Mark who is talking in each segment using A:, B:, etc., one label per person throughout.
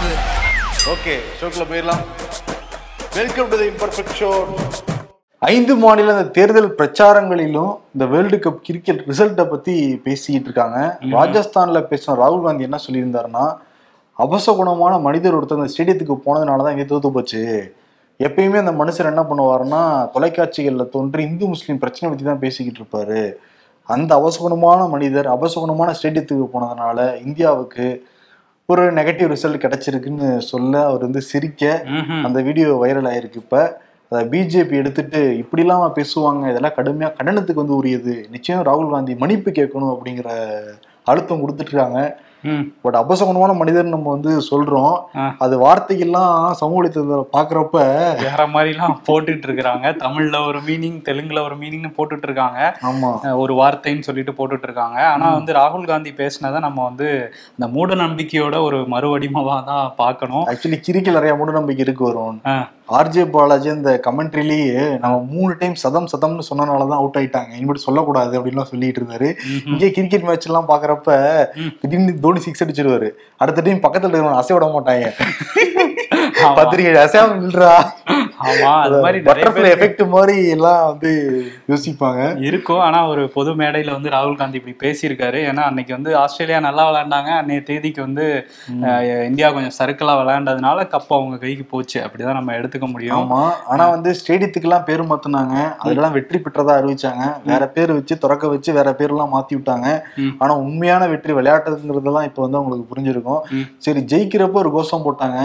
A: மாறுது
B: ஓகே ஷோக்குள்ள போயிடலாம். Welcome to the imperfect show ஐந்து மாநில இந்த தேர்தல் பிரச்சாரங்களிலும் இந்த வேர்ல்டு கப் கிரிக்கெட் ரிசல்ட்டை பத்தி பேசிக்கிட்டு இருக்காங்க. ராஜஸ்தான்ல பேசின ராகுல் காந்தி என்ன சொல்லியிருந்தாருன்னா அபசகுணமான மனிதர் ஒருத்தர் அந்த ஸ்டேடியத்துக்கு போனதுனால தான் இங்கே தோத்து போச்சு. எப்பயுமே அந்த மனுஷர் என்ன பண்ணுவாருன்னா தொலைக்காட்சிகளில் தோன்றி இந்து முஸ்லீம் பிரச்சனை பற்றி தான் பேசிக்கிட்டு இருப்பாரு. அந்த அபசகுணமான மனிதர் அபசகுணமான ஸ்டேடியத்துக்கு போனதுனால இந்தியாவுக்கு ஒரு நெகட்டிவ் ரிசல்ட் கிடைச்சிருக்குன்னு சொல்ல அவர் வந்து சிரிக்க. அந்த வீடியோ வைரல் ஆயிருக்கு இப்ப அதை பிஜேபி எடுத்துட்டு இப்படிலாம் பேசுவாங்க இதெல்லாம் கடுமையா கண்டனத்துக்கு வந்து உரியது நிச்சயம் ராகுல் காந்தி மன்னிப்பு கேட்கணும் அப்படிங்கிற அழுத்தம் கொடுத்துட்டு இருக்காங்க
C: ம்.
B: பட் அபசகுணமான மனிதர் நம்ம வந்து சொல்றோம். அது வார்த்தைகள்லாம் சமூக வலைத்தளத்துல பாக்குறப்ப
C: வேற மாதிரிலாம் போட்டுட்டு இருக்கிறாங்க. தமிழ்ல ஒரு மீனிங் தெலுங்குல ஒரு மீனிங்னு போட்டுட்டு இருக்காங்க.
B: ஆமா.
C: ஒரு வார்த்தைன்னு சொல்லிட்டு போட்டுட்டு இருக்காங்க. ஆனா வந்து ராகுல் காந்தி பேசினதை நம்ம வந்து இந்த மூட நம்பிக்கையோட ஒரு மறுவடிமவா தான் பார்க்கணும்.
B: ஆக்சுவலி கிரிக்கெட் நிறைய மூட நம்பிக்கை இருக்கு வரும். ஆர்ஜே பாலாஜி அந்த கமெண்ட்ரிலேயே நம்ம மூணு டைம் சதம் சதம்னு சொன்னனாலதான் அவுட் ஆயிட்டாங்க இனிமேட்டு சொல்லக்கூடாது அப்படின்லாம் சொல்லிட்டு இருந்தாரு. இங்கே கிரிக்கெட் மேட்ச் எல்லாம் பாக்குறப்ப. திடீர்னு தோனி சிக்ஸ் அடிச்சிருவாரு அடுத்த டைம் பக்கத்துல இருக்கிறவங்க அசைய விட மாட்டாங்க. பத்திரிகை அசையாம நில்றா
C: ஆமா அது மாதிரி
B: பட்டர்ஃபிளை எஃபெக்ட் மாதிரி எல்லாம் வந்து யோசிப்பாங்க.
C: இருக்கும். ஆனா ஒரு பொது மேடையில வந்து ராகுல் காந்தி இப்படி பேசியிருக்காரு. ஏன்னா அன்னைக்கு வந்து ஆஸ்திரேலியா நல்லா விளையாண்டாங்க. அன்னைய தேதிக்கு வந்து இந்தியா கொஞ்சம் சறுக்கலா விளையாண்டதுனால கப் அவங்க கைக்கு போச்சு. அப்படிதான் நம்ம எடுத்துக்க முடியும்.
B: ஆமா. ஆனா வந்து ஸ்டேடியத்துக்கு எல்லாம் பேர் மாத்துனாங்க. அதெல்லாம் வெற்றி பெற்றதா அறிவிச்சாங்க. வேற பேர் வச்சு திறக்க வச்சு வேற பேர் எல்லாம் மாத்தி விட்டாங்க. ஆனா உண்மையான வெற்றி விளையாட்டுங்கிறதெல்லாம் இப்ப வந்து அவங்களுக்கு புரிஞ்சிருக்கும். சரி ஜெயிக்கிறப்ப ஒரு கோஷம் போட்டாங்க.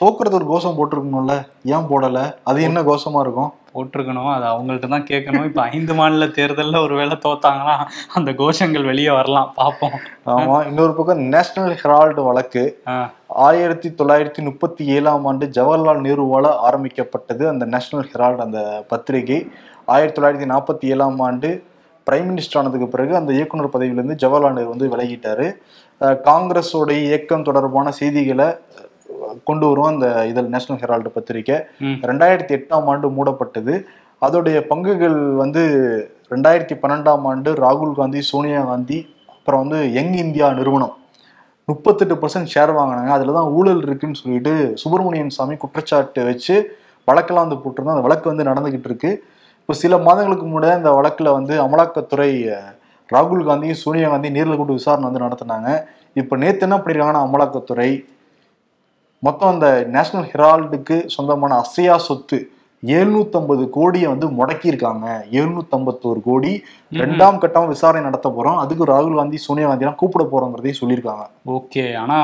B: தோக்குறது ஒரு கோஷம் போட்டிருக்கணும்ல ஏன் போடல? அது என்ன கோஷமா இருக்கும்?
C: போட்டிருக்கணும் அது அவங்கள்ட்ட தான் கேட்கணும். இப்ப ஐந்து மாநில தேர்தல்ல ஒருவேளை தோத்தாங்கன்னா அந்த கோஷங்கள் வெளியே வரலாம் பார்ப்போம்.
B: ஆமா இன்னொரு பக்கம் நேஷனல் ஹெரால்டு வழக்கு. ஆயிரத்தி தொள்ளாயிரத்தி முப்பத்தி ஏழாம் ஆண்டு ஜவஹர்லால் நேருவால ஆரம்பிக்கப்பட்டது அந்த நேஷனல் ஹெரால்டு அந்த பத்திரிகை. ஆயிரத்தி தொள்ளாயிரத்தி நாற்பத்தி ஏழாம் ஆண்டு பிரைம் மினிஸ்டர் ஆனதுக்கு பிறகு அந்த இயக்குனர் பதவியிலிருந்து ஜவஹர்லால் நேரு வந்து விலகிட்டாரு. காங்கிரஸோடைய இயக்கம் தொடர்பான செய்திகளை கொண்டு வரும் அந்த இதழ் நேஷனல் ஹெரால்டு பத்திரிகை
C: ம்.
B: ரெண்டாயிரத்தி எட்டாம் ஆண்டு மூடப்பட்டது. அதோடைய பங்குகள் வந்து ரெண்டாயிரத்தி பன்னெண்டாம் ஆண்டு ராகுல் காந்தி சோனியா காந்தி அப்புறம் வந்து யங் இந்தியா நிறுவனம். முப்பத்தெட்டு பர்சன்ட் ஷேர் வாங்கினாங்க. அதில் தான் ஊழல் இருக்குன்னு சொல்லிட்டு சுப்பிரமணியன் சாமி குற்றச்சாட்டு வச்சு வழக்கெல்லாம் வந்து போட்டிருந்தோம். அந்த வழக்கு வந்து நடந்துகிட்டு இருக்கு. இப்போ சில மாதங்களுக்கு முன்னாடி இந்த வழக்கில் வந்து அமலாக்கத்துறை ராகுல் காந்தியும் சோனியா காந்தி நேரில் கூட்டு விசாரணை வந்து நடத்தினாங்க. இப்போ நேற்று என்ன பண்ணியிருக்காங்கன்னா அமலாக்கத்துறை மொத்தம் அந்த நேஷனல் ஹெரால்டுக்கு சொந்தமான அசையா சொத்து 750 கோடியை வந்து முடக்கியிருக்காங்க. 751 கோடி. ரெண்டாம் கட்டம் விசாரணை நடத்த போறோம். அதுக்கு ராகுல் காந்தி சோனியா காந்தி எல்லாம் கூப்பிட போறோங்கிறதையும் சொல்லியிருக்காங்க.
C: ஓகே. ஆனா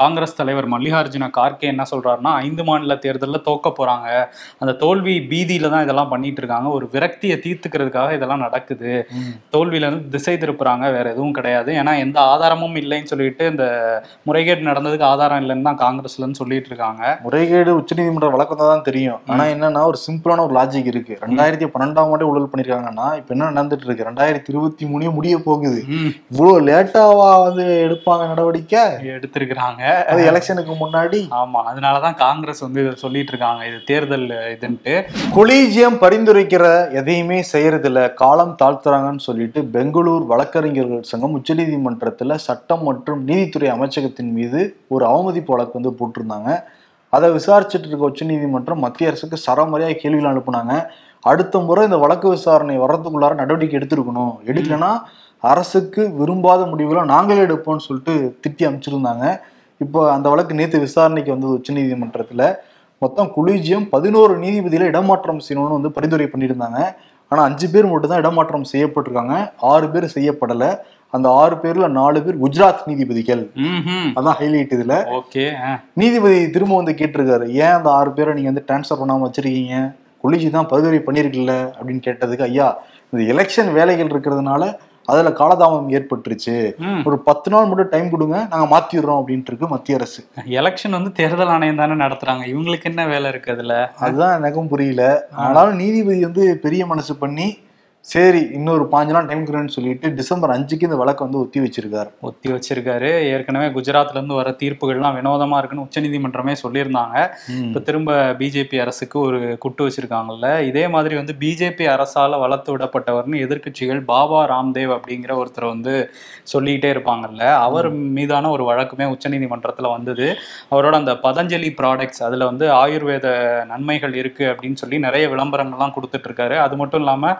C: காங்கிரஸ் தலைவர் மல்லிகார்ஜுன கார்கே என்ன சொல்றாருன்னா ஐந்து மாநில தேர்தல்ல தோக்க போறாங்க. அந்த தோல்வி பீதியில தான் இதெல்லாம் பண்ணிட்டு இருக்காங்க. ஒரு விரக்தியை தீர்த்துக்கிறதுக்காக இதெல்லாம் நடக்குது. தோல்வியில இருந்து திசை திருப்புறாங்க. வேற எதுவும் கிடையாது. ஏன்னா எந்த ஆதாரமும் இல்லைன்னு சொல்லிட்டு இந்த முறைகேடு நடந்ததுக்கு ஆதாரம் இல்லைன்னு தான் காங்கிரஸ்ல இருந்து சொல்லிட்டு இருக்காங்க.
B: முறைகேடு உச்சநீதிமன்ற வழக்கம் தான் தெரியும். ஆனா என்னன்னா ஒரு சிம்பிளான ஒரு லாஜிக் இருக்கு. ரெண்டாயிரத்தி பன்னெண்டாம் ஆண்டே ஊழல் பண்ணிருக்காங்கன்னா இப்ப என்ன நடந்துட்டு இருக்கு ரெண்டாயிரத்தி இருபத்தி மூணே முடிய போகுது. இவ்வளவு லேட்டாவா வந்து எடுப்பாங்க நடவடிக்கை?
C: எடுத்திருக்கிறாங்க.
B: அது எலெக்ஷனுக்கு முன்னாடி.
C: ஆமா அதனாலதான் காங்கிரஸ் வந்து இதை சொல்லிட்டு இருக்காங்க இது தேர்தல் இதுன்ட்டு.
B: கொலீஜியம் பரிந்துரைக்கிற எதையுமே செய்யறதில்ல. காலம் தாழ்த்துறாங்கன்னு சொல்லிட்டு பெங்களூர் வழக்கறிஞர்கள் சங்கம் உச்சநீதிமன்றத்துல சட்டம் மற்றும் நீதித்துறை அமைச்சகத்தின் மீது ஒரு அவமதிப்பு வழக்கு வந்து போட்டிருந்தாங்க. அதை விசாரிச்சுட்டு இருக்க உச்சநீதிமன்றம் மத்திய அரசுக்கு சரமரியாக கேள்விகள் அனுப்புனாங்க. அடுத்த முறை இந்த வழக்கு விசாரணை வர்றதுக்குள்ளார நடவடிக்கை எடுத்திருக்கணும். எடுக்கலைன்னா அரசுக்கு விரும்பாத முடிவுகளை நாங்களே எடுப்போம்னு சொல்லிட்டு திட்டி அமைச்சிருந்தாங்க இப்போ அந்த வழக்கு நேற்று விசாரணைக்கு வந்தது உச்சநீதிமன்றத்தில் மொத்தம் குலீஜியம் பதினோரு நீதிபதியில இடமாற்றம் செய்யணும்னு வந்து பரிந்துரை பண்ணியிருந்தாங்க. ஆனால் அஞ்சு பேர் மட்டும் தான் இடமாற்றம் செய்யப்பட்டிருக்காங்க. ஆறு பேர் செய்யப்படலை. அந்த ஆறு பேர்ல நாலு பேர் குஜராத் நீதிபதிகள். அதான் ஹைலைட் இதுல.
C: ஓகே
B: நீதிபதி திரும்ப வந்து கேட்டிருக்காரு ஏன் அந்த ஆறு பேரை நீங்க வந்து டிரான்ஸ்ஃபர் பண்ணாம வச்சிருக்கீங்க? கொலிஜி தான் பரிந்துரை பண்ணியிருக்குல்ல அப்படின்னு கேட்டதுக்கு ஐயா இந்த எலெக்ஷன் வேலைகள் இருக்கிறதுனால அதுல காலதாமம் ஏற்பட்டுருச்சு. ஒரு பத்து நாள் மட்டும் டைம் கொடுங்க நாங்க மாத்திடுறோம் அப்படின்ட்டு இருக்கு மத்திய அரசு.
C: எலெக்ஷன் வந்து தேர்தல் ஆணையம் தானே நடத்துறாங்க. இவங்களுக்கு என்ன வேலை இருக்கு அதுல?
B: அதுதான் எனக்கும் புரியல. ஆனாலும் நீதிபதி வந்து பெரிய மனசு பண்ணி சரி இன்னொரு பாஞ்சு நாள் டைம் கொடுன்னு சொல்லிட்டு டிசம்பர் அஞ்சுக்கு இந்த வழக்கை வந்து ஒத்தி வச்சிருக்காரு.
C: ஒத்தி வச்சிருக்காரு. ஏற்கனவே குஜராத்ல இருந்து வர தீர்ப்புகள்லாம் வினோதமா இருக்குன்னு உச்சநீதிமன்றமே சொல்லியிருந்தாங்க. இப்ப திரும்ப பிஜேபி அரசுக்கு ஒரு குட்டு வச்சிருக்காங்கல்ல. இதே மாதிரி வந்து பிஜேபி அரசால வளர்த்து விடப்பட்டவர்னு எதிர்க்கட்சிகள் பாபா ராம்தேவ் அப்படிங்கிற ஒருத்தர் வந்து சொல்லிக்கிட்டே இருப்பாங்கல்ல. அவர் மீதான ஒரு வழக்குமே உச்சநீதிமன்றத்துல வந்தது. அவரோட அந்த பதஞ்சலி ப்ராடக்ட்ஸ் அதுல வந்து ஆயுர்வேத நன்மைகள் இருக்கு அப்படின்னு சொல்லி நிறைய விளம்பரங்கள்லாம் கொடுத்துட்டு இருக்காரு. அது மட்டும் இல்லாம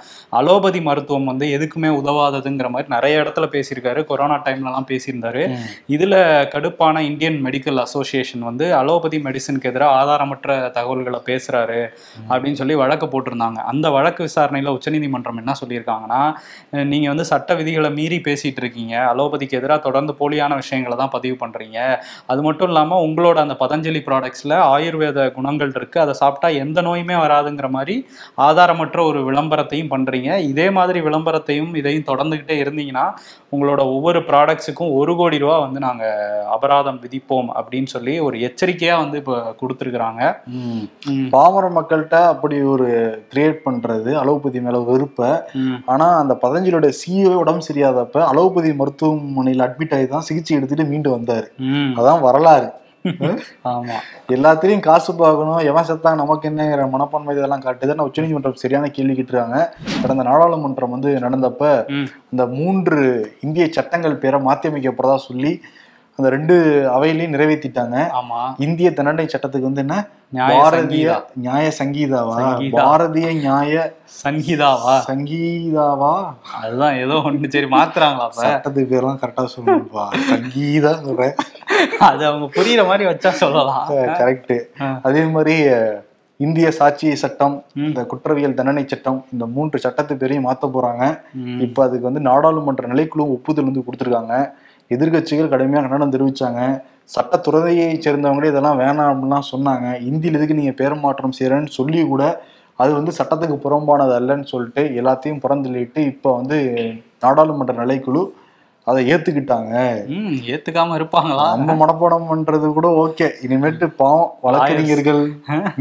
C: அலோபதி மருத்துவம் வந்து எதுக்குமே உதவாததுங்கிற மாதிரி நிறைய இடத்துல பேசியிருக்காரு. கொரோனா டைம்லலாம் பேசியிருந்தாரு. இதுல கடுப்பான இந்தியன் மெடிக்கல் அசோசியேஷன் வந்து அலோபதி மெடிசனுக்கு எதிராக ஆதாரமற்ற தகவல்களை பேசுறாரு அப்படின்னு சொல்லி வழக்கு போட்டிருந்தாங்க. அந்த வழக்கு விசாரணையில உச்சநீதிமன்றம் என்ன சொல்லியிருக்காங்கன்னா அஹ் நீங்க வந்து சட்ட விதிகளை மீறி பேசிட்டு இருக்கீங்க. அலோபதிக்கு எதிராக தொடர்ந்து போலியான விஷயங்களை தான் பதிவு பண்றீங்க. அது மட்டும் இல்லாம உங்களோட அந்த பதஞ்சலி ப்ராடக்ட்ஸ்ல ஆயுர்வேத குணங்கள் இருக்கு. அதை சாப்பிட்டா எந்த நோயுமே வராதுங்கிற மாதிரி ஆதாரமற்ற ஒரு விளம்பரத்தையும் பண்றீங்க. இதே மாதிரி விளம்பரத்தையும் இதையும் தொடர்ந்துகிட்டே இருந்தீங்கன்னா உங்களோட ஒவ்வொரு ப்ராடக்ட்ஸுக்கும் ஒரு கோடி ரூபா வந்து நாங்க அபராதம் விதிப்போம் அப்படின்னு சொல்லி ஒரு எச்சரிக்கையா வந்து இப்போ கொடுத்துருக்குறாங்க.
B: பாமர மக்கள்கிட்ட அப்படி ஒரு கிரியேட் பண்றது அலோபதி மேல வெறுப்ப.
C: ம்,
B: ஆனா அந்த பதஞ்சலியோட சிஇஓ உடம்பு சரியாதப்ப அலோபதி மருத்துவமனையில் அட்மிட் ஆகி தான் சிகிச்சை எடுத்துட்டு மீண்டு வந்தாரு. அதான் வரலாறு.
C: ஆமா.
B: எல்லாத்திலையும் காசு பார்க்கணும். எவன் செத்தாங்க நமக்கு என்னங்கிற மனப்பான்மை இதெல்லாம் காட்டுது. ஆனா உச்சநீதிமன்றம் சரியான கேள்வி கேட்டுருக்காங்க. கடந்த நாடாளுமன்றம் வந்து நடந்தப்ப. இந்த மூன்று இந்திய சட்டங்கள் பேரை மாத்தி அமைக்கப்படுறதா சொல்லி அந்த ரெண்டு அவையிலையும் நிறைவேற்றிட்டாங்க
C: ஆமா.
B: இந்திய தண்டனை சட்டத்துக்கு வந்து என்ன? பாரதிய. நியாய சங்கீதாவா?
C: சங்கீதா.
B: பாரதிய நியாய
C: சங்கீதாவா?
B: சங்கீதாவா?
C: அதுதான் ஏதோ ஒண்ணு. சரி மாத்துறாங்களா
B: சட்டத்துக்கு பேர்லாம் கரெக்டா சொல்லணும்பா. சங்கீதா சொல்றேன்.
C: அது அவங்க புரியுற மாதிரி வச்சா சொல்லலாம்.
B: கரெக்ட். அதே மாதிரி இந்திய சாட்சி சட்டம். இந்த குற்றவியல் தண்டனை சட்டம் இந்த மூன்று சட்டத்து பேரையும் மாத்த போறாங்க. இப்ப அதுக்கு வந்து நாடாளுமன்ற நிலைக்குழு ஒப்புதல் வந்து கொடுத்துருக்காங்க. எதிர்க்கட்சிகள் கடுமையாக கண்டனம் தெரிவிச்சாங்க. சட்டத்துறையை சேர்ந்தவங்களே இதெல்லாம் வேணாம் அப்படிலாம் சொன்னாங்க. இந்தியில் இதுக்கு நீங்க பேர் மாற்றம் செய்யறேன்னு சொல்லி கூட அது வந்து சட்டத்துக்கு புறம்பானது அல்லன்னு சொல்லிட்டு எல்லாத்தையும் புறந்தள்ளிட்டு இப்போ வந்து நாடாளுமன்ற நிலைக்குழு அதை ஏத்துக்கிட்டாங்க.
C: ஏத்துக்காம இருப்பாங்களா?
B: நம்ம மனப்பாடம் பண்றது கூட ஓகே. இனிமேட்டு பாவம் வழக்கறிஞர்கள்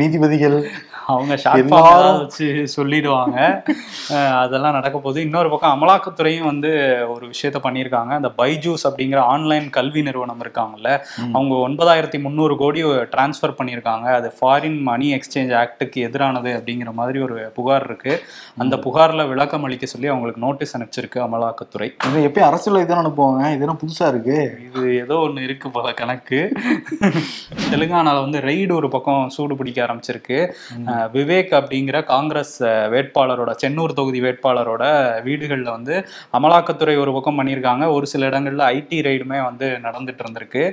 B: நீதிபதிகள்
C: அவங்க ஷார்ட் வச்சு சொல்லிடுவாங்க. அதெல்லாம் நடக்க போகுது. இன்னொரு பக்கம் அமலாக்கத்துறையும் வந்து ஒரு விஷயத்த பண்ணியிருக்காங்க. அந்த பைஜூஸ் அப்படிங்கிற ஆன்லைன் கல்வி நிறுவனம் இருக்காங்கல்ல அவங்க ஒன்பதாயிரத்தி முந்நூறு கோடி டிரான்ஸ்ஃபர் பண்ணியிருக்காங்க. அது ஃபாரின் மணி எக்ஸ்சேஞ்ச் ஆக்டுக்கு எதிரானது அப்படிங்கிற மாதிரி ஒரு புகார் இருக்கு. அந்த புகார்ல விளக்கம் அளிக்க சொல்லி அவங்களுக்கு நோட்டீஸ் அனுப்பிச்சிருக்கு அமலாக்கத்துறை.
B: இவன் எப்பயும் அரசியல் தானே அனுப்புவாங்க? இதெல்லாம் புதுசா இருக்கு?
C: இது ஏதோ ஒன்று இருக்கு போல கணக்கு. தெலுங்கானால வந்து ரெய்டு ஒரு பக்கம் சூடு பிடிக்க ஆரம்பிச்சிருக்கு. விவேக் அப்படிங்கிற காங்கிரஸ் வேட்பாளரோட சென்னூர் தொகுதி வேட்பாளரோட வீடுகளில் வந்து அமலாக்கத்துறை ஒரு பக்கம் பண்ணியிருக்காங்க. ஒரு சில இடங்கள்ல ஐடி ரெய்டுமே வந்து நடந்துட்டு இருந்திருக்கு.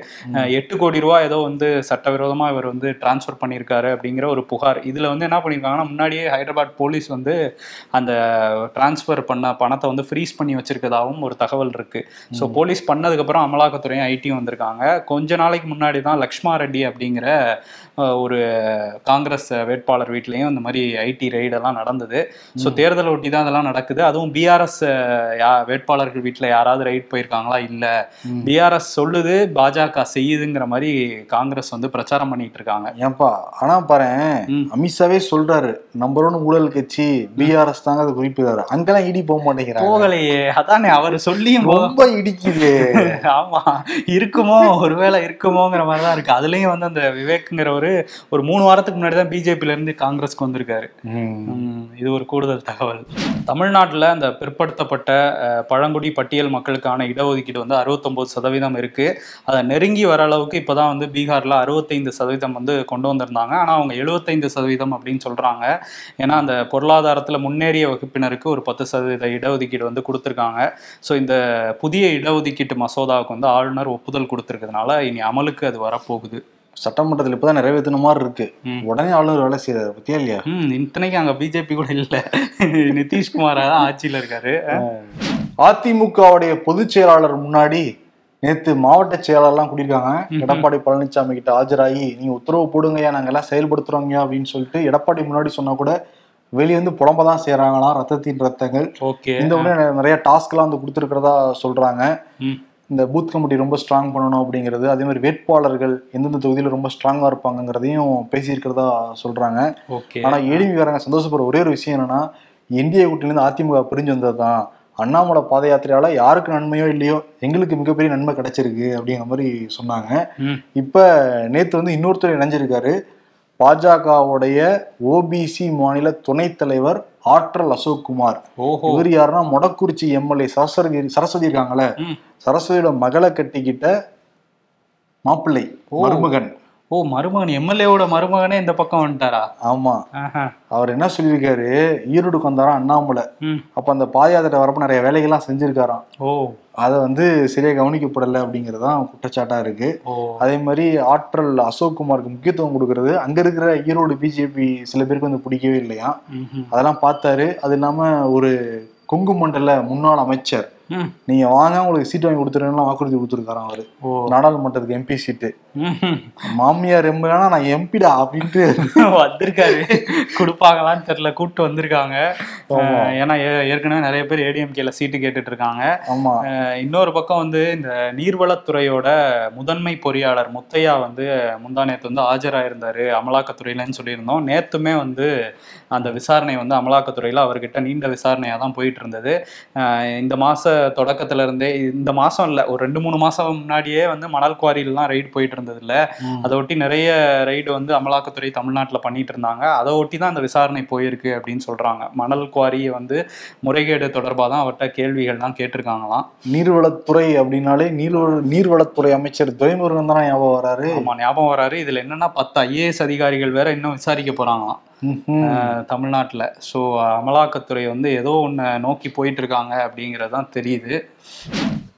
C: எட்டு கோடி ரூபாய் ஏதோ வந்து சட்டவிரோதமா இவர் வந்து டிரான்ஸ்ஃபர் பண்ணியிருக்காரு அப்படிங்கிற ஒரு புகார். இதுல வந்து என்ன பண்ணியிருக்காங்கன்னா முன்னாடியே ஹைதராபாத் போலீஸ் வந்து அந்த டிரான்ஸ்ஃபர் பண்ண பணத்தை வந்து ஃப்ரீஸ் பண்ணி வச்சிருக்கதாகவும் ஒரு தகவல் இருக்கு. ஸோ போலீஸ் பண்ணதுக்கப்புறம் அமலாக்கத்துறையும் ஐடியும் வந்திருக்காங்க. கொஞ்ச நாளைக்கு முன்னாடி தான் லக்ஷ்மா ரெட்டி அப்படிங்கிற ஒரு காங்கிரஸ் வேட்பாளர் வீட்லேயும் இந்த மாதிரி ஐடி ரெய்டெல்லாம் நடந்தது. ஸோ தேர்தலை ஒட்டி தான் அதெல்லாம் நடக்குது. அதுவும் பிஆர்எஸ் வேட்பாளர்கள் வீட்டில் யாராவது ரைட் போயிருக்காங்களா? இல்லை. பிஆர்எஸ் சொல்லுது பாஜக செய்யுதுங்கிற மாதிரி காங்கிரஸ் வந்து பிரச்சாரம் பண்ணிட்டு இருக்காங்க.
B: ஏன்பா? ஆனா பாரு. அமித்ஷாவே சொல்றாரு நம்பர் ஒன் ஊழல் கட்சி பிஆர்எஸ் தாங்க அதை குறிப்பிடுறாரு. அங்கெல்லாம் இடி போக மாட்டேங்கிறாங்க.
C: போகலையே. அதானே அவர் சொல்லியும்
B: ரொம்ப இடிக்குது.
C: ஆமா. இருக்குமோ? ஒருவேளை இருக்குமோங்கிற மாதிரி தான் இருக்கு. அதுலயும் வந்து அந்த விவேக்குங்கிறவரு ஒரு மூணு வாரத்துக்கு முன்னாடி தான் பிஜேபில இருந்து காங்கிரஸ்க்கு வந்திருக்காரு. இது ஒரு கூடுதல் தகவல். தமிழ்நாட்டில் அந்த பிற்படுத்தப்பட்ட பழங்குடி பட்டியல் மக்களுக்கான இடஒதுக்கீடு வந்து அறுபத்தொம்போது சதவீதம் இருக்கு. அதை நெருங்கி வர அளவுக்கு இப்போதான் வந்து பீகார்ல அறுபத்தைந்து சதவீதம் வந்து கொண்டு வந்திருந்தாங்க. ஆனால் அவங்க எழுபத்தைந்து சதவீதம் அப்படின்னு சொல்றாங்க. ஏன்னா அந்த பொருளாதாரத்தில் முன்னேறிய வகுப்பினருக்கு ஒரு பத்து சதவீத இடஒதுக்கீடு வந்து கொடுத்துருக்காங்க. ஸோ இந்த புதிய இடஒதுக்கீட்டு மசோதாவுக்கு வந்து ஆளுநர் ஒப்புதல் கொடுத்துருக்கிறதுனால இனி அமலுக்கு அது வரப்போகுது.
B: சட்டமன்றத்தில் இப்பதான் நிறைவேற்றின மாதிரி இருக்கு. உடனே ஆளுநர் வேலை செய்யறாரு பத்தியா இல்லையா?
C: இத்தனைக்கு அங்கே பிஜேபி கூட இல்லை. நிதிஷ்குமார் தான் ஆட்சியில் இருக்காரு.
B: அதிமுகவுடைய பொதுச் செயலாளர் முன்னாடி நேத்து மாவட்ட செயலாளர்லாம் கூட்டியிருக்காங்க எடப்பாடி பழனிசாமி கிட்ட ஆஜராகி நீங்க உத்தரவு போடுங்கய்யா நாங்க எல்லாம் செயல்படுத்துறோங்கய்யா அப்படின்னு சொல்லிட்டு எடப்பாடி முன்னாடி சொன்னா கூட வெளிய வந்து புலம்ப தான் செய்யறாங்களாம் ரத்தத்தின் ரத்தங்கள்.
C: ஓகே.
B: இந்த உடனே நிறைய டாஸ்க்லாம் வந்து கொடுத்துருக்கிறதா சொல்றாங்க. இந்த பூத் கமிட்டி ரொம்ப ஸ்ட்ராங் பண்ணணும் அப்படிங்கிறது அதே மாதிரி வேட்பாளர்கள் எந்தெந்த தொகுதியில ரொம்ப ஸ்ட்ராங்கா இருப்பாங்கங்கிறதையும் பேசியிருக்கிறதா சொல்றாங்க.
C: ஓகே.
B: ஆனா ஏடிவிக்காரங்க சந்தோஷப்படுற ஒரே ஒரு விஷயம் என்னன்னா என்டிஏ கூட்டணியிலிருந்து அதிமுக பிரிஞ்சு வந்தது தான் அண்ணாமலை பாத யாத்திரையால யாருக்கு நன்மையோ இல்லையோ எங்களுக்கு மிகப்பெரிய நன்மை கிடைச்சிருக்கு அப்படிங்கிற மாதிரி சொன்னாங்க. இப்ப நேத்து வந்து இன்னொருத்தர் இணைஞ்சிருக்காரு. பாஜகவுடைய ஓபிசி மாநில துணைத் தலைவர் ஆற்றல் அசோக் குமார் இவர் யாருன்னா மொடக்குறிச்சி எம்எல்ஏ சரஸ்வதி சரஸ்வதி இருக்காங்களே. சரஸ்வதியோட மகளை கட்டிக்கிட்ட மாப்பிள்ளை. மருமகன்
C: ஓ மருமகன் எம்எல்ஏவோட மருமகனே இந்த பக்கம் வந்துட்டாரா?
B: ஆமா. அவர் என்ன சொல்லியிருக்காரு? ஈரோடுக்கு வந்தாராம் அண்ணாமலை. அப்ப அந்த பாதயாத்திரை வரப்ப நிறைய வேலைகள்லாம் செஞ்சிருக்காராம்.
C: ஓ.
B: அதை வந்து சரியா கவனிக்கப்படலை அப்படிங்கறதுதான் குற்றச்சாட்டா இருக்கு. அதே மாதிரி ஆற்றல் அசோக் குமாருக்கு முக்கியத்துவம் கொடுக்கறது அங்க இருக்கிற ஈரோடு பிஜேபி சில பேருக்கு வந்து பிடிக்கவே இல்லையா. அதெல்லாம் பார்த்தாரு. அது இல்லாம ஒரு கொங்கு மண்டல முன்னாள் அமைச்சர். நீங்க வாங்க உங்களுக்கு சீட் வாங்கி கொடுத்துருன்னு வாக்குறுதி கொடுத்துருக்காராம் அவரு.
C: ஓ.
B: நாடாளுமன்றத்துக்கு எம்பி சீட்டு. மாமியார் எம்பினா நான் எம்பிடா அப்படின்ட்டு
C: வந்திருக்காரு. கொடுப்பாங்களான்னு தெரியல. கூப்பிட்டு வந்திருக்காங்க. ஏன்னா ஏ- ஏற்கனவே நிறைய பேர் ஏடிஎம்கேல சீட்டு கேட்டுட்டு இருக்காங்க
B: ஆமா
C: இன்னொரு பக்கம் வந்து இந்த நீர்வளத்துறையோட முதன்மை பொறியாளர் முத்தையா வந்து முந்தா நேத்து வந்து ஆஜராயிருந்தாரு அமலாக்கத்துறையிலன்னு சொல்லியிருந்தோம். நேத்துமே வந்து அந்த விசாரணை வந்து அமலாக்கத்துறையில அவர்கிட்ட நீண்ட விசாரணையா தான் போயிட்டு இருந்தது இந்த மாச தொடக்கத்துல இருந்தே இந்த மாசம் இல்ல ஒரு ரெண்டு மூணு மாசம் முன்னாடியே வந்து மணல் குவாரியிலாம் ரைடு போயிட்டு இருந்தது இல்ல. அதை ஒட்டி நிறைய ரைடு வந்து அமலாக்கத்துறை தமிழ்நாட்டுல பண்ணிட்டு இருந்தாங்க அதை ஒட்டி தான் அந்த விசாரணை போயிருக்கு அப்படின்னு சொல்றாங்க. மணல் குவாரியை வந்து முறைகேடு தொடர்பாக தான் அவர்கிட்ட கேள்விகள்லாம் கேட்டிருக்காங்களாம்.
B: நீர்வளத்துறை அப்படின்னாலே நீர்வள நீர்வளத்துறை அமைச்சர் துரைமுருகன் தானே ஞாபகம் வராரு?
C: ஆமா ஞாபகம் வராரு. இதுல என்னன்னா பத்து ஐஏஎஸ் அதிகாரிகள் வேற இன்னும் விசாரிக்க போறாங்களாம். தமிழ்நாட்டுல. ஸோ அமலாக்கத்துறை வந்து ஏதோ ஒண்ணு நோக்கி போயிட்டு இருக்காங்க அப்படிங்கிறது தான் தெரியுது.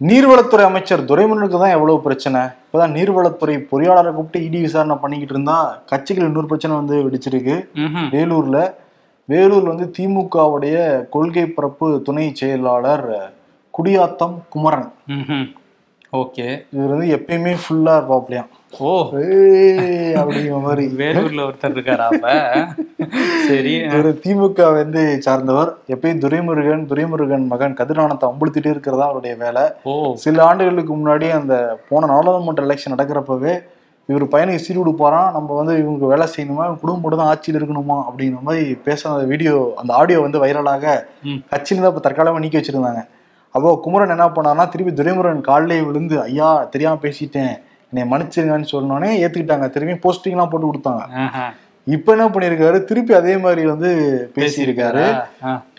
B: நீர்வளத்துறை அமைச்சர் துரைமுருகனுக்கு தான் எவ்வளவு பிரச்சனை? இப்பதான் நீர்வளத்துறை பொறியாளரை கூப்பிட்டு இடி விசாரணை பண்ணிக்கிட்டு இருந்தா கட்சிகள் இன்னொரு பிரச்சனை வந்து வெடிச்சிருக்கு. வேலூர்ல வேலூர்ல வந்து திமுகவுடைய கொள்கை பரப்பு துணை செயலாளர் குடியாத்தம் குமரன்.
C: ஓகே.
B: இவர் வந்து எப்பயுமே ஃபுல்லா இருப்பாப்லையாம்.
C: ஓ.
B: அப்படிங்கிற மாதிரி.
C: வேலூர்ல ஒருத்தர் இருக்காரா அப்ப? சரி.
B: இவர் திமுக வந்து சார்ந்தவர். எப்பயும் துரைமுருகன் துரைமுருகன் மகன் கதிரானத்தை அம்புழுத்திட்டே இருக்கிறதா அவருடைய வேலை.
C: ஓ.
B: சில ஆண்டுகளுக்கு முன்னாடி அந்த போன நாடாளுமன்ற எலெக்ஷன் நடக்கிறப்பவே இவர் பையனுக்கு சீர் கொடுப்பாராம். நம்ம வந்து இவங்க வேலை செய்யணுமா? குடும்பம் மட்டும் தான் ஆட்சியில் இருக்கணுமா? அப்படிங்கிற மாதிரி பேசின வீடியோ அந்த ஆடியோ வந்து வைரலாக
C: ம்.
B: கட்சியில தான் இப்போ தற்காலமாக நீக்கி வச்சிருந்தாங்க. அப்போ குமரன் என்ன பண்ணாருன்னா திருப்பி துரைமுருகன் காலிலே விழுந்து ஐயா தெரியாம பேசிட்டேன். என்னை மன்னிச்சிருங்கன்னு சொன்னோடனே ஏத்துக்கிட்டாங்க. திரும்பி போஸ்டிங்லாம் போட்டு கொடுத்தாங்க. இப்போ என்ன பண்ணியிருக்காரு திருப்பி அதே மாதிரி வந்து பேசியிருக்காரு.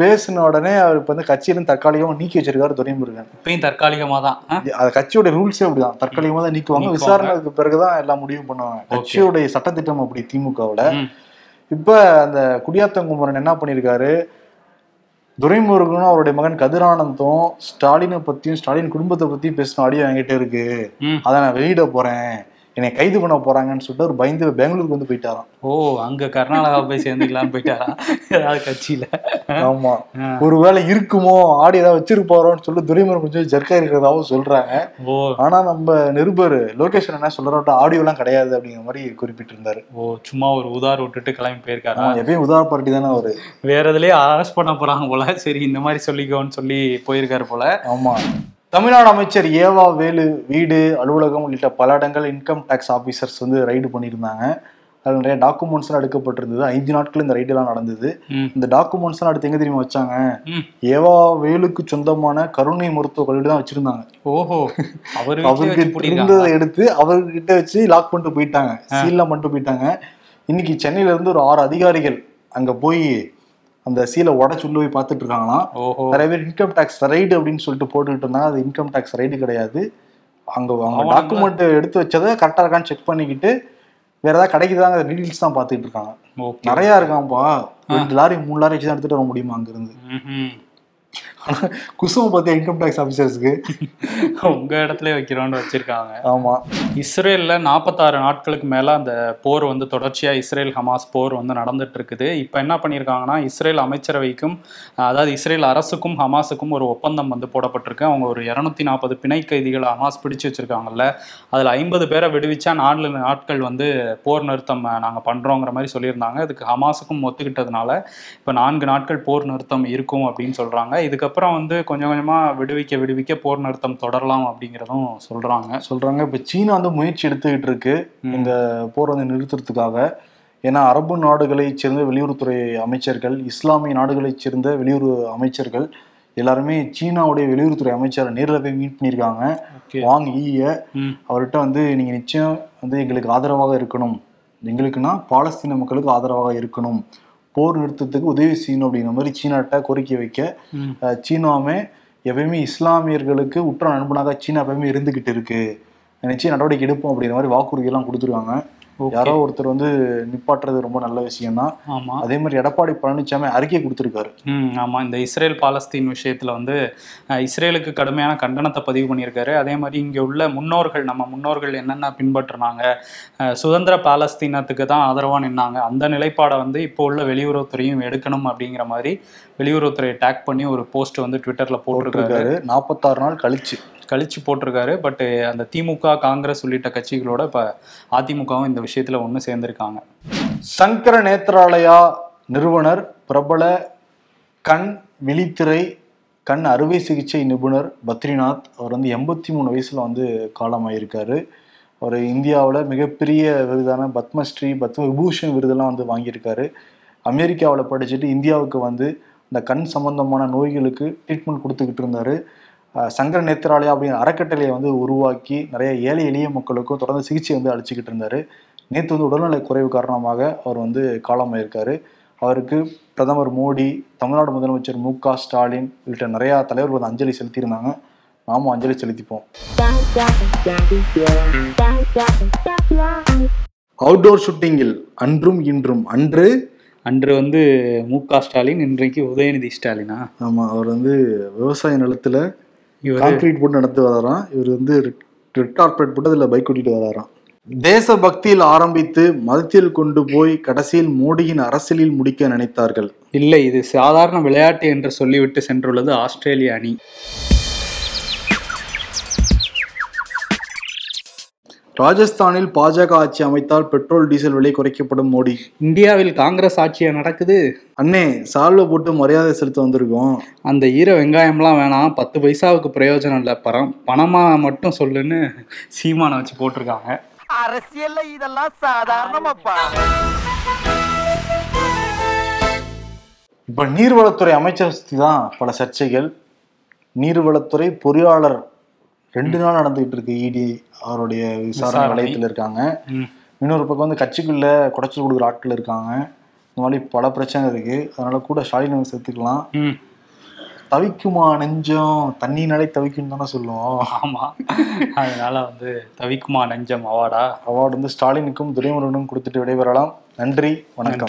B: பேசின உடனே அவர் இப்போ வந்து கட்சியிலிருந்து தற்காலிகமாக நீக்கி வச்சிருக்காரு துரைமுருகன்.
C: இப்பயும் தற்காலிகமா தான்?
B: அது கட்சியோட ரூல்ஸே அப்படிதான். தற்காலிகமா தான் நீக்குவாங்க. விசாரணைக்கு பிறகுதான் எல்லாம் முடிவு பண்ணுவாங்க. கட்சியோடைய சட்டத்திட்டம் அப்படி திமுகவுல. இப்ப அந்த குடியாத்தங்குமரன் என்ன பண்ணியிருக்காரு துரைமுருகனும் அவருடைய மகன் கதிரானந்தும் ஸ்டாலினை பத்தியும் ஸ்டாலின் குடும்பத்தை பத்தியும் பேசின ஆடியோ என்கிட்ட இருக்கு. அதை நான் வெளியிட போறேன் என்னை கைது பண்ண போறாங்கன்னு சொல்லிட்டு அவர் பயந்து பெங்களூருக்கு வந்து போயிட்டாராம்.
C: ஓ அங்க கர்நாடகா போய் சேர்ந்துக்கலாம்னு போயிட்டாரா? ஏதாவது கட்சியில?
B: ஆமா. ஒருவேளை இருக்குமோ ஆடி ஏதாவது வச்சிருப்பாரோன்னு சொல்லி துரைமுருகன் கொஞ்சம் ஜர்க்கா இருக்கிறதாவும் சொல்றாங்க.
C: ஓ.
B: ஆனா நம்ம நிருபர் லோகேஷன் என்ன சொல்றாரு ஆடியோ எல்லாம் கிடையாது அப்படிங்கிற மாதிரி குறிப்பிட்டிருந்தாரு.
C: ஓ சும்மா ஒரு உதார் விட்டுட்டு கிளம்பி போயிருக்காரா?
B: எப்பயும் உதார பார்ட்டி தானே அவரு.
C: வேற இதுலயே அரெஸ்ட் பண்ண போறாங்க போல. சரி இந்த மாதிரி சொல்லிக்கோன்னு சொல்லி போயிருக்காரு போல.
B: ஆமா. தமிழ்நாடு அமைச்சர் ஏவா வேலு வீடு அலுவலகம் உள்ளிட்ட பல இடங்கள் இன்கம் டேக்ஸ் ஆபீசர்ஸ் வந்து ரைடு பண்ணியிருந்தாங்க. அதில் நிறைய டாக்குமெண்ட்ஸ்லாம் எடுக்கப்பட்டிருந்தது. ஐந்து நாட்கள் இந்த ரைடெல்லாம் நடந்தது. இந்த டாக்குமெண்ட்ஸ்லாம் அடுத்து எங்க தெரியுமா வச்சாங்க. ஏவா வேலுக்கு சொந்தமான கருணை மருத்துவ கல்லூரி தான் வச்சிருந்தாங்க.
C: ஓஹோ. அவரு
B: அவருக்கு இருந்ததை எடுத்து அவர்கிட்ட வச்சு லாக் பண்ணிட்டு போயிட்டாங்க. சீல்லாம் பண்ணிட்டு போயிட்டாங்க. இன்னைக்கு சென்னையில இருந்து ஒரு ஆறு அதிகாரிகள் அங்க போய் அந்த சீலை உடச்சு உள்ள போய் பார்த்துட்டு இருக்காங்களாம். நிறைய பேர் இன்கம் டேக்ஸ் ரைடு அப்படின்னு சொல்லிட்டு போட்டுக்கிட்டு இருந்தாங்க. அது இன்கம் டேக்ஸ் ரைடு கிடையாது. அங்க அவங்க டாக்குமெண்ட் எடுத்து வச்சதை கரெக்டா இருக்கான்னு செக் பண்ணிக்கிட்டு வேற ஏதாவது கிடைக்குதாங்க டீடைல்ஸ் தான் பார்த்துட்டு இருக்காங்க. நிறைய இருக்கான்ப்பா ரெண்டு லாரி மூணு லாரி வச்சு தான் எடுத்துட்டு வர முடியுமா அங்க
C: ம்ஹும்.
B: குசும பார்த்தியா இன்கம் டேக்ஸ் ஆஃபீஸர்ஸ்க்கு
C: உங்க இடத்துல வைக்கிறோம்னு வச்சிருக்காங்க.
B: ஆமா.
C: இஸ்ரேல்ல நாற்பத்தாறு நாட்களுக்கு மேல அந்த போர் வந்து தொடர்ச்சியா இஸ்ரேல் ஹமாஸ் போர் வந்து நடந்துட்டு இருக்குது இப்போ என்ன பண்ணியிருக்காங்கன்னா இஸ்ரேல் அமைச்சரவைக்கும் அதாவது இஸ்ரேல் அரசுக்கும் ஹமாஸுக்கும் ஒரு ஒப்பந்தம் வந்து போடப்பட்டிருக்கு. அவங்க ஒரு இரநூத்தி நாற்பது பிணை கைதிகளை ஹமாஸ் பிடிச்சு வச்சிருக்காங்கல்ல. அதுல ஐம்பது பேரை விடுவிச்சா நாலு நாட்கள் வந்து போர் நிறுத்தம் அஹ், நாங்க பண்றோங்கிற மாதிரி சொல்லியிருந்தாங்க. இதுக்கு ஹமாஸுக்கும் ஒத்துக்கிட்டதுனால இப்போ நான்கு நாட்கள் போர் நிறுத்தம் இருக்கும் அப்படின்னு சொல்றாங்க. இதுக்கப்புறம் வந்து கொஞ்சம் கொஞ்சமா விடுவிக்க விடுவிக்க போர் நிறுத்தம் தொடரலாம் அப்படிங்கிறதும் சொல்றாங்க.
B: சொல்றாங்க. இப்ப சீனா வந்து முயற்சி எடுத்துக்கிட்டு இருக்கு. இந்த போர் வந்து நிறுத்துறதுக்காக. ஏன்னா அரபு நாடுகளைச் சேர்ந்த வெளியுறவுத்துறை அமைச்சர்கள் இஸ்லாமிய நாடுகளைச் சேர்ந்த வெளியுறவு அமைச்சர்கள் எல்லாருமே சீனாவுடைய வெளியுறவுத்துறை அமைச்சரை நேரில் போய் மீட் பண்ணியிருக்காங்க. வாங் ஈய அவர்கிட்ட வந்து நீங்க நிச்சயம் வந்து எங்களுக்கு ஆதரவாக இருக்கணும். எங்களுக்குன்னா பாலஸ்தீன மக்களுக்கு ஆதரவாக இருக்கணும். போர் நிறுத்தத்துக்கு உதவி செய்யணும் அப்படிங்கிற மாதிரி சீனாட்ட கோரிக்கை வைக்க சீனாவுமே எப்பயுமே இஸ்லாமியர்களுக்கு உற்ற நண்பனாக சீனா எப்பயுமே இருந்துகிட்டு இருக்கு. நிச்சயம் நடவடிக்கை எடுப்போம் அப்படிங்கிற மாதிரி வாக்குறுதி எல்லாம் கொடுத்துருக்காங்க.
C: ஓகே
B: யாரோ ஒருத்தர் வந்து நிப்பாட்டுறது ரொம்ப நல்ல விஷயம் தான்
C: ஆமா.
B: அதே மாதிரி எடப்பாடி பழனிசாமி அறிக்கை கொடுத்துருக்காரு.
C: ம் ஆமாம் இந்த இஸ்ரேல் பாலஸ்தீன் விஷயத்தில் வந்து இஸ்ரேலுக்கு கடுமையான கண்டனத்தை பதிவு பண்ணியிருக்காரு. அதே மாதிரி இங்கே உள்ள முன்னோர்கள் நம்ம முன்னோர்கள் என்னென்ன பின்பற்றினாங்க சுதந்திர பாலஸ்தீனத்துக்கு தான் ஆதரவாக நின்னாங்க அந்த நிலைப்பாடை வந்து இப்போ உள்ள வெளியுறவுத்துறையும் எடுக்கணும் அப்படிங்கிற மாதிரி வெளியுறவுத்துறையை டேக் பண்ணி ஒரு போஸ்ட் வந்து ட்விட்டரில் போட்டிருக்காரு.
B: நாற்பத்தாறு நாள் கழிச்சு.
C: கழிச்சு போட்டிருக்காரு. பட் அந்த திமுக காங்கிரஸ் உள்ளிட்ட கட்சிகளோட இப்போ அதிமுகவும் இந்த விஷயத்தில் ஒன்று சேர்ந்துருக்காங்க.
B: சங்கர நேத்ராலயா நிறுவனர் பிரபல கண் விழித்திரை கண் அறுவை சிகிச்சை நிபுணர் பத்ரிநாத். அவர் வந்து எண்பத்தி மூணு வயசில் வந்து காலமாயிருக்காரு. அவர் இந்தியாவில் மிகப்பெரிய விருதான பத்மஸ்ரீ பத்ம விபூஷன் விருதெல்லாம் வந்து வாங்கியிருக்காரு. அமெரிக்காவில் படிச்சுட்டு இந்தியாவுக்கு வந்து இந்த கண் சம்பந்தமான நோய்களுக்கு ட்ரீட்மெண்ட் கொடுத்துக்கிட்டு இருந்தார். சங்கர நேத்ராலயா அப்படிங்கிற அறக்கட்டளையை வந்து உருவாக்கி நிறைய ஏழை எளிய மக்களுக்கும் தொடர்ந்து சிகிச்சை வந்து அளிச்சுக்கிட்டு இருந்தாரு. நேற்று வந்து உடல்நலை குறைவு காரணமாக அவர் வந்து காலமாயிருக்காரு. அவருக்கு பிரதமர் மோடி தமிழ்நாடு முதலமைச்சர் மு க ஸ்டாலின் உள்ளிட்ட நிறையா தலைவர்கள் வந்து அஞ்சலி செலுத்தியிருந்தாங்க. நாமும் அஞ்சலி செலுத்திப்போம். அவுட்டோர் ஷூட்டிங்கில் அன்றும் இன்றும் அன்று
C: அன்று வந்து மு க ஸ்டாலின் இன்றைக்கு உதயநிதி ஸ்டாலினா?
B: ஆமா அவர் வந்து விவசாய நிலத்துல கான்கிரீட் போட்டு நடத்து வராராம் இவர் வந்து ரெட் கார்பரேட் போட்டு அதில் பைக் ஓட்டிட்டு வராராம். தேசபக்தியில் ஆரம்பித்து மதத்தில் கொண்டு போய் கடைசியில் மோடியின் அரசியலில் முடிக்க நினைத்தார்கள்.
C: இல்லை இது சாதாரண விளையாட்டு என்று சொல்லிவிட்டு சென்றுள்ளது ஆஸ்திரேலிய அணி.
B: ராஜஸ்தானில் பாஜக ஆட்சி அமைத்தால் பெட்ரோல் டீசல் விலை குறைக்கப்படும் மோடி.
C: இந்தியாவில் காங்கிரஸ் ஆட்சியா நடக்குது?
B: அண்ணே சால்வை போட்டு மரியாதை செலுத்த வந்திருக்கோம்.
C: அந்த ஈர வெங்காயம்லாம் வேணாம். பத்து பைசாவுக்கு பிரயோஜனம் இல்லை. பரம் பணமா மட்டும் சொல்லுன்னு சீமானை வச்சு போட்டிருக்காங்க.
A: அரசியல்ல இதெல்லாம் சாதாரணமாப்பா.
B: இப்ப நீர்வளத்துறை அமைச்சர் தான் பல சர்ச்சைகள். நீர்வளத்துறை பொறியாளர் ரெண்டு நாள் நடந்துகிட்டு இருக்கு இடி அவருடைய விசாரணை. வளையத்தில் இருக்காங்க. இன்னொரு பக்கம் வந்து கட்சிக்குள்ள குடைச்சல் கொடுக்குற ஆட்கள் இருக்காங்க. இந்த மாதிரி பல பிரச்சனை இருக்கு. அதனால கூட ஸ்டாலின் சேர்த்துக்கலாம். தவிக்குமா நெஞ்சம்? தண்ணினாலே தவிக்கும் தானே சொல்லுவோம்.
C: ஆமா. அதனால வந்து தவிக்குமா நெஞ்சம் அவாடா
B: அவார்டு வந்து ஸ்டாலினுக்கும் துரைமுருகனும் கொடுத்துட்டு விடைபெறலாம். நன்றி வணக்கம்.